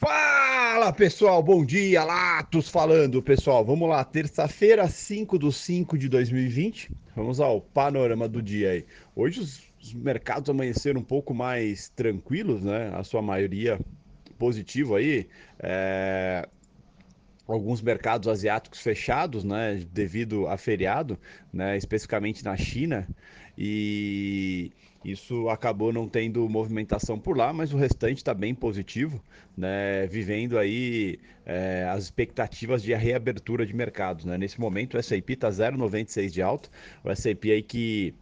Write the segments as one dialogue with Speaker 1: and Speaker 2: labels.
Speaker 1: Fala pessoal, bom dia, Latos falando pessoal. Vamos lá, terça-feira, 5 de 5 de 2020. Vamos ao panorama do dia aí. Hoje os, os mercados amanheceram um pouco mais tranquilos, né? A sua maioria positivo aí. É alguns mercados asiáticos fechados, né, devido a feriado, né, especificamente na China, e isso acabou não tendo movimentação por lá, mas o restante está bem positivo, né, vivendo aí é, as expectativas de reabertura de mercados, né. Nesse momento o S&P está 0,96 de alta, o S&P aí que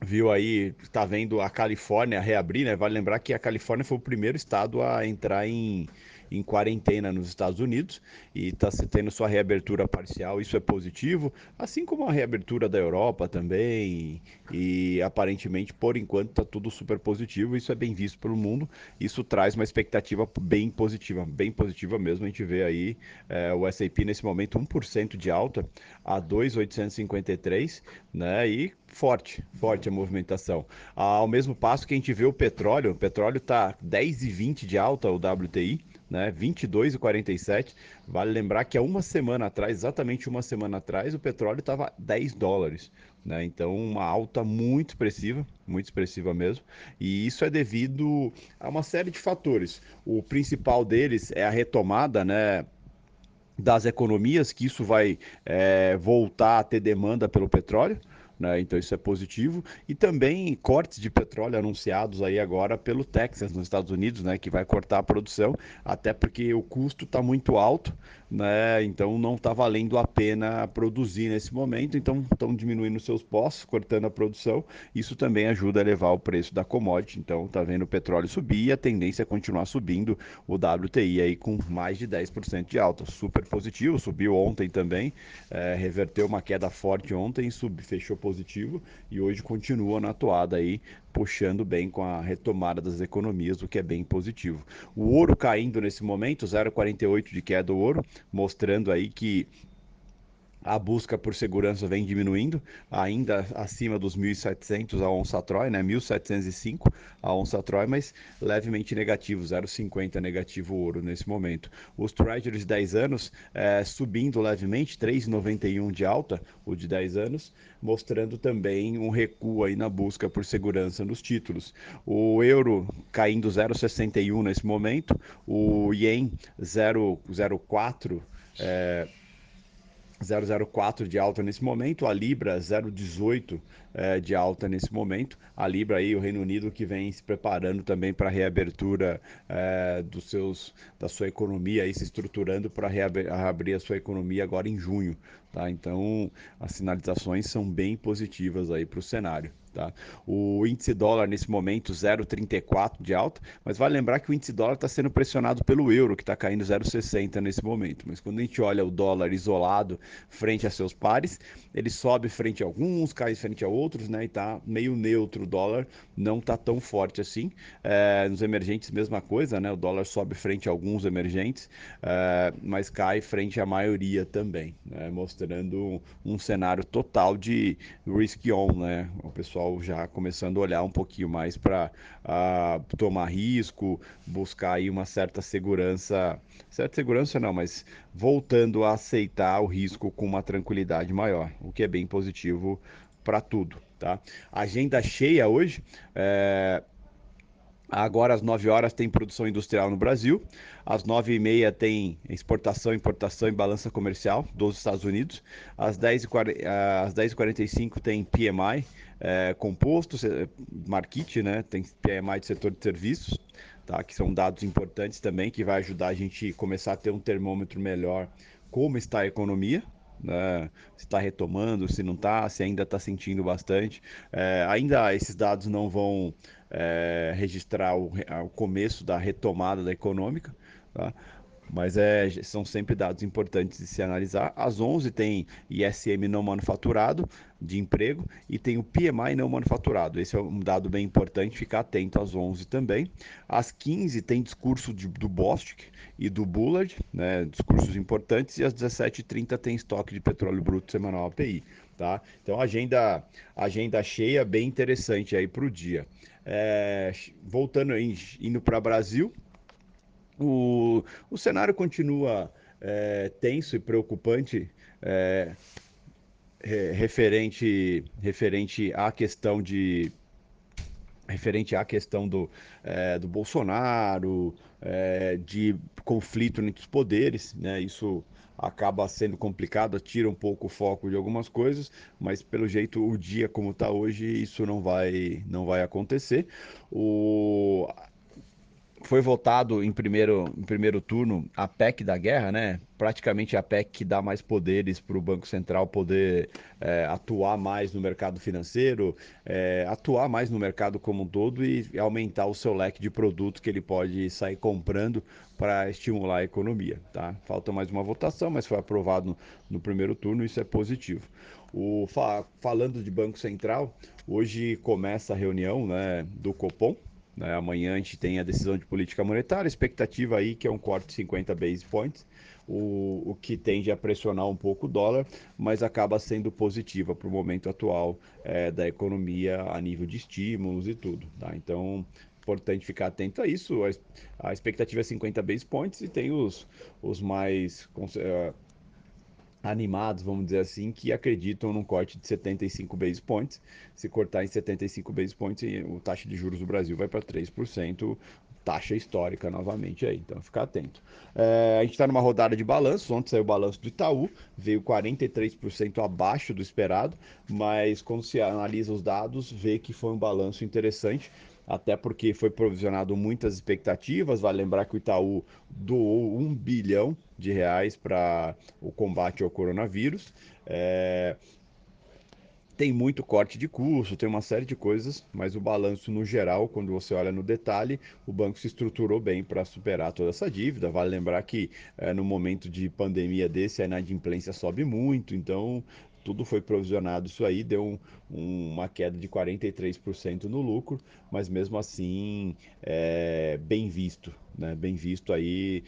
Speaker 1: viu aí, está vendo a Califórnia reabrir, né? Vale lembrar que a Califórnia foi o primeiro estado a entrar em em quarentena nos Estados Unidos e está tendo sua reabertura parcial. Isso é positivo, assim como a reabertura da Europa também. E, aparentemente, por enquanto, está tudo super positivo. Isso é bem visto pelo mundo. Isso traz uma expectativa bem positiva, bem positiva mesmo. A gente vê aí é, o S&P nesse momento 1% de alta a 2,853, né? E forte, forte a movimentação. Ao mesmo passo que a gente vê o petróleo, o petróleo está 10,20 de alta, o WTI, né? 22,47. Vale lembrar que há uma semana atrás, exatamente uma semana atrás, o petróleo estava 10 dólares. Né? Então, uma alta muito expressiva, muito expressiva mesmo. E isso é devido a uma série de fatores. O principal deles é a retomada, né? Das economias, que isso vai é, voltar a ter demanda pelo petróleo. Né? Então isso é positivo. E também cortes de petróleo anunciados aí agora pelo Texas, nos Estados Unidos, né? que vai cortar a produção, até porque o custo está muito alto, né? então não está valendo a pena produzir nesse momento, então estão diminuindo seus postos, cortando a produção. Isso também ajuda a elevar o preço da commodity. Então está vendo o petróleo subir e a tendência é continuar subindo o WTI aí com mais de 10% de alta. Super positivo, subiu ontem também, é, reverteu uma queda forte ontem, sub, fechou positivo e hoje continua na toada aí, puxando bem com a retomada das economias, o que é bem positivo. O ouro caindo nesse momento, 0,48 de queda do ouro, mostrando aí que a busca por segurança vem diminuindo, ainda acima dos 1.700 a onça Troy, né? 1.705 a onça Troy, mas levemente negativo, 0,50 negativo ouro nesse momento. Os Treasuries de 10 anos é, subindo levemente, 3,91 de alta, o de 10 anos, mostrando também um recuo aí na busca por segurança nos títulos. O euro caindo 0,61 nesse momento, o ien 0,04 é, 0,04 de alta nesse momento, a Libra 0,18 é, de alta nesse momento. A Libra aí, o Reino Unido que vem se preparando também para a reabertura é, dos seus, da sua economia, aí, se estruturando para reabrir a sua economia agora em junho. Tá? Então, as sinalizações são bem positivas aí para o cenário. Tá? O índice dólar nesse momento 0,34 de alta, mas vale lembrar que o índice dólar está sendo pressionado pelo euro, que está caindo 0,60 nesse momento. Mas quando a gente olha o dólar isolado frente a seus pares, ele sobe frente a alguns, cai frente a outros, né? E está meio neutro o dólar, não está tão forte assim. É, nos emergentes, mesma coisa, né? O dólar sobe frente a alguns emergentes, é, mas cai frente à maioria também, né? mostrando um, cenário total de risk on, né? O pessoal pessoal já começando a olhar um pouquinho mais para uh, tomar risco, buscar aí uma certa segurança, certa segurança não, mas voltando a aceitar o risco com uma tranquilidade maior, o que é bem positivo para tudo, tá? Agenda cheia hoje, é... Agora às 9 horas tem produção industrial no Brasil, às 9 e meia tem exportação, importação e balança comercial dos Estados Unidos, às 10h45 tem PMI, é, composto, Market, né? Tem PMI do setor de serviços, tá? Que são dados importantes também, que vai ajudar a gente começar a ter um termômetro melhor como está a economia, né? se está retomando, se não está, se ainda está sentindo bastante. É, ainda esses dados não vão é, registrar o, o, começo da retomada da econômica, tá? Mas é, são sempre dados importantes de se analisar. Às 11 tem ISM não manufaturado de emprego e tem o PMI não manufaturado. Esse é um dado bem importante, ficar atento às 11 também. Às 15 tem discurso de, do Bostic e do Bullard, né, discursos importantes, e às 17h30 tem estoque de petróleo bruto semanal API. Tá? Então, agenda, agenda cheia, bem interessante aí para o dia. É, voltando, indo para Brasil, O, o cenário continua é, tenso e preocupante é, referente, referente à questão de referente à questão do, é, do Bolsonaro, é, de conflito entre os poderes, né? Isso acaba sendo complicado, tira um pouco o foco de algumas coisas, mas pelo jeito o dia como está hoje isso não vai não vai acontecer. O foi votado em primeiro, em primeiro turno a PEC da guerra, né? Praticamente a PEC que dá mais poderes para o Banco Central poder é, atuar mais no mercado financeiro, é, atuar mais no mercado como um todo e aumentar o seu leque de produtos que ele pode sair comprando para estimular a economia. Tá? Falta mais uma votação, mas foi aprovado no, no primeiro turno, isso é positivo. O, falando de Banco Central, hoje começa a reunião né, do Copom, né? Amanhã a gente tem a decisão de política monetária, expectativa aí que é um corte de 50 base points, o, o que tende a pressionar um pouco o dólar, mas acaba sendo positiva para o momento atual é, da economia a nível de estímulos e tudo. Tá? Então, importante ficar atento a isso. A, expectativa é 50 base points e tem os, os mais uh, animados, vamos dizer assim, que acreditam num corte de 75 base points. Se cortar em 75 base points, o taxa de juros do Brasil vai para 3%, taxa histórica novamente aí, então ficar atento. É, a gente está numa rodada de balanços, ontem saiu o balanço do Itaú, veio 43% abaixo do esperado, mas quando se analisa os dados, vê que foi um balanço interessante até porque foi provisionado muitas expectativas. Vale lembrar que o Itaú doou um bilhão de reais para o combate ao coronavírus. É... Tem muito corte de custo, tem uma série de coisas, mas o balanço no geral, quando você olha no detalhe, o banco se estruturou bem para superar toda essa dívida. Vale lembrar que é, no momento de pandemia desse, a inadimplência sobe muito, então tudo foi provisionado isso aí, deu um, um, uma queda de 43% no lucro, mas mesmo assim é, bem visto, né? Bem visto aí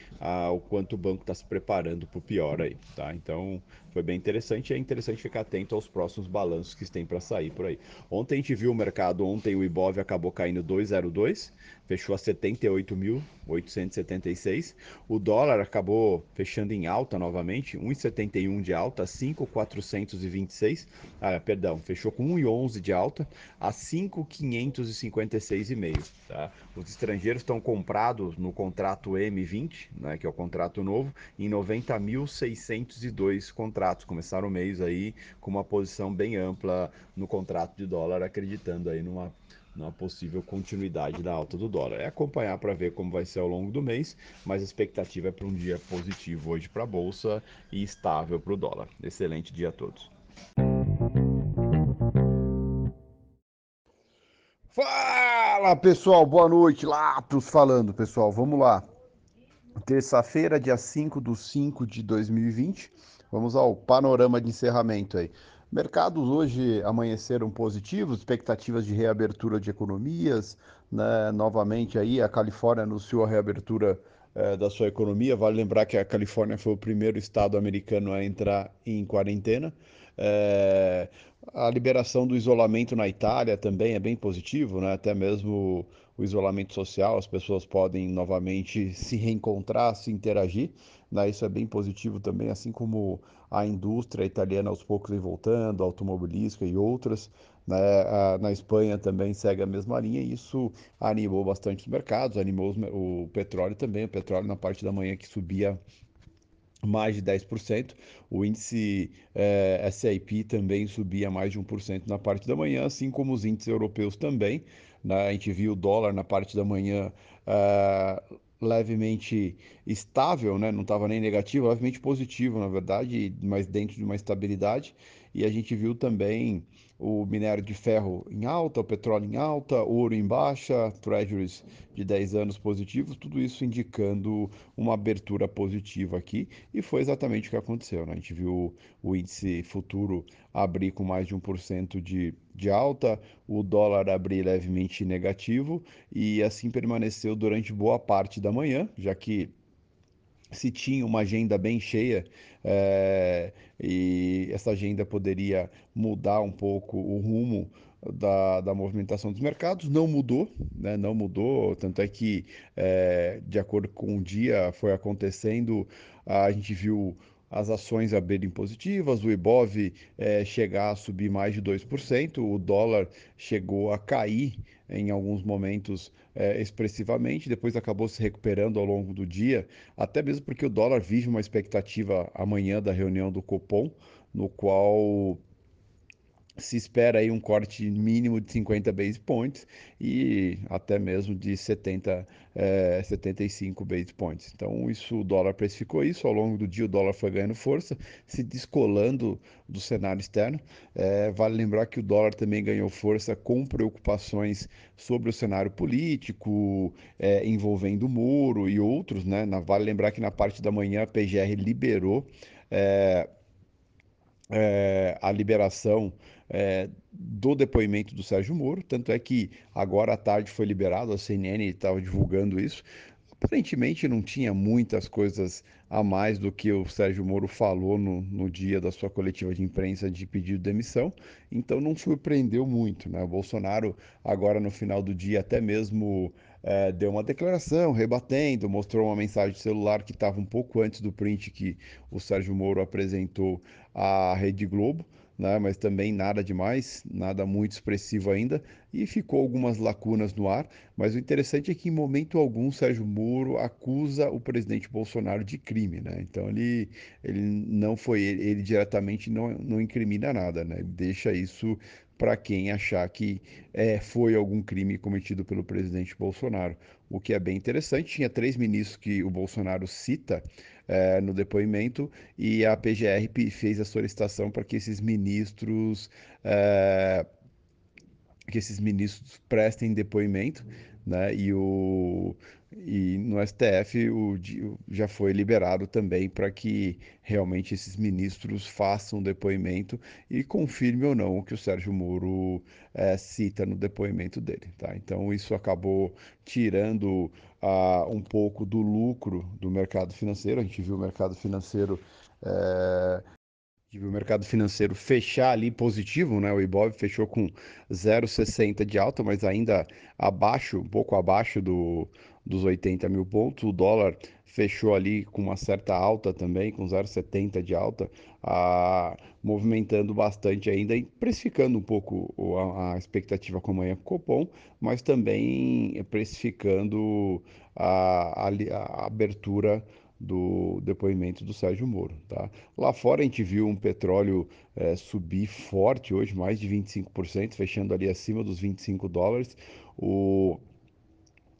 Speaker 1: o quanto o banco está se preparando para o pior aí, tá? Então foi bem interessante é interessante ficar atento aos próximos balanços que tem para sair por aí. Ontem a gente viu o mercado, ontem o Ibov acabou caindo 2,02, fechou a 78.876. O dólar acabou fechando em alta novamente, 1,71 de alta, 5,426. Ah, perdão, fechou com 1,11 de alta a 5,556,5. Tá? Os estrangeiros estão comprados no contrato M20, né, que é o contrato novo, em 90.602 contratos. Começaram o mês aí com uma posição bem ampla no contrato de dólar, acreditando aí numa na possível continuidade da alta do dólar. É acompanhar para ver como vai ser ao longo do mês, mas a expectativa é para um dia positivo hoje para a bolsa e estável para o dólar. Excelente dia a todos. Fala pessoal, boa noite, Latos falando pessoal, vamos lá. Terça-feira, dia 5 de 5 de 2020, vamos ao panorama de encerramento aí. Mercados hoje amanheceram positivos, expectativas de reabertura de economias, né? novamente aí a Califórnia anunciou a reabertura eh, da sua economia. Vale lembrar que a Califórnia foi o primeiro estado americano a entrar em quarentena. Eh, a liberação do isolamento na Itália também é bem positivo, né? até mesmo o isolamento social, as pessoas podem novamente se reencontrar, se interagir. Né? Isso é bem positivo também, assim como a indústria italiana aos poucos vem voltando, automobilística e outras. Né? Na Espanha também segue a mesma linha e isso animou bastante os mercados, animou o petróleo também, o petróleo na parte da manhã que subia mais de 10%. O índice eh, SIP também subia mais de 1% na parte da manhã, assim como os índices europeus também. Né? A gente viu o dólar na parte da manhã uh, levemente estável, né? não estava nem negativo, levemente positivo, na verdade, mas dentro de uma estabilidade. E a gente viu também o minério de ferro em alta, o petróleo em alta, ouro em baixa, treasuries de 10 anos positivos, tudo isso indicando uma abertura positiva aqui, e foi exatamente o que aconteceu. Né? A gente viu o índice futuro abrir com mais de 1% de, de alta, o dólar abrir levemente negativo, e assim permaneceu durante boa parte da manhã, já que se tinha uma agenda bem cheia é, e essa agenda poderia mudar um pouco o rumo da, da movimentação dos mercados, não mudou, né? Não mudou, tanto é que, é, de acordo com o dia foi acontecendo, a gente viu as ações abrirem positivas, o Ibov é, chegar a subir mais de 2%, o dólar chegou a cair em alguns momentos é, expressivamente, depois acabou se recuperando ao longo do dia, até mesmo porque o dólar vive uma expectativa amanhã da reunião do Copom, no qual se espera aí um corte mínimo de 50 base points e até mesmo de 70, é, 75 base points. Então, isso o dólar precificou isso. Ao longo do dia, o dólar foi ganhando força, se descolando do cenário externo. É, vale lembrar que o dólar também ganhou força com preocupações sobre o cenário político, é, envolvendo o muro e outros. Né? Na, vale lembrar que na parte da manhã a PGR liberou. É, a liberação é, do depoimento do Sérgio Moro, tanto é que agora à tarde foi liberado, a CNN estava divulgando isso. Aparentemente não tinha muitas coisas a mais do que o Sérgio Moro falou no, no dia da sua coletiva de imprensa de pedido de demissão, então não surpreendeu muito. Né? O Bolsonaro, agora no final do dia, até mesmo é, deu uma declaração rebatendo, mostrou uma mensagem de celular que estava um pouco antes do print que o Sérgio Moro apresentou à Rede Globo né? mas também nada demais, nada muito expressivo ainda, e ficou algumas lacunas no ar. Mas o interessante é que em momento algum Sérgio Moro acusa o presidente Bolsonaro de crime, né? Então ele, ele não foi, ele, ele diretamente não, não incrimina nada, né? Deixa isso para quem achar que é, foi algum crime cometido pelo presidente Bolsonaro, o que é bem interessante. Tinha três ministros que o Bolsonaro cita é, no depoimento e a PGR fez a solicitação para que esses ministros é, que esses ministros prestem depoimento, né? E, o, e no STF o, já foi liberado também para que realmente esses ministros façam depoimento e confirme ou não o que o Sérgio Moro é, cita no depoimento dele, tá? Então isso acabou tirando uh, um pouco do lucro do mercado financeiro. A gente viu o mercado financeiro é, o mercado financeiro fechar ali positivo, né? O Ibov fechou com 0,60 de alta, mas ainda abaixo, um pouco abaixo do, dos 80 mil pontos. O dólar fechou ali com uma certa alta também, com 0,70 de alta, a, movimentando bastante ainda e precificando um pouco a, a expectativa com amanhã Copom, mas também precificando a, a, a abertura do depoimento do Sérgio Moro. Tá? Lá fora a gente viu um petróleo é, subir forte hoje, mais de 25%, fechando ali acima dos 25 dólares. O,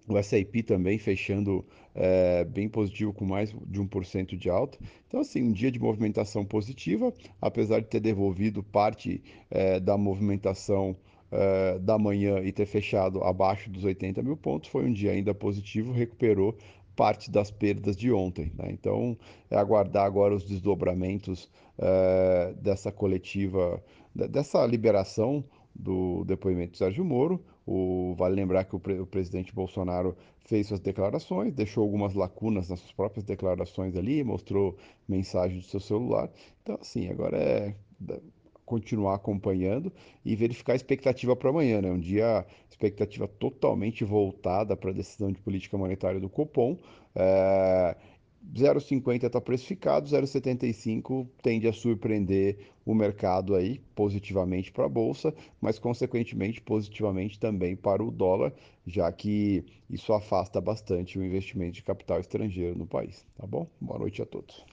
Speaker 1: o SAP também fechando é, bem positivo, com mais de 1% de alta. Então, assim, um dia de movimentação positiva, apesar de ter devolvido parte é, da movimentação é, da manhã e ter fechado abaixo dos 80 mil pontos, foi um dia ainda positivo, recuperou parte das perdas de ontem. Né? Então, é aguardar agora os desdobramentos é, dessa coletiva, dessa liberação do depoimento de Sérgio Moro. O, vale lembrar que o, pre, o, presidente Bolsonaro fez suas declarações, deixou algumas lacunas nas suas próprias declarações ali, mostrou mensagem do seu celular. Então, assim, agora é continuar acompanhando e verificar a expectativa para amanhã, né? Um dia, expectativa totalmente voltada para a decisão de política monetária do Copom. É... 0,50 está precificado, 0,75 tende a surpreender o mercado aí positivamente para a bolsa, mas consequentemente positivamente também para o dólar, já que isso afasta bastante o investimento de capital estrangeiro no país, tá bom? Boa noite a todos.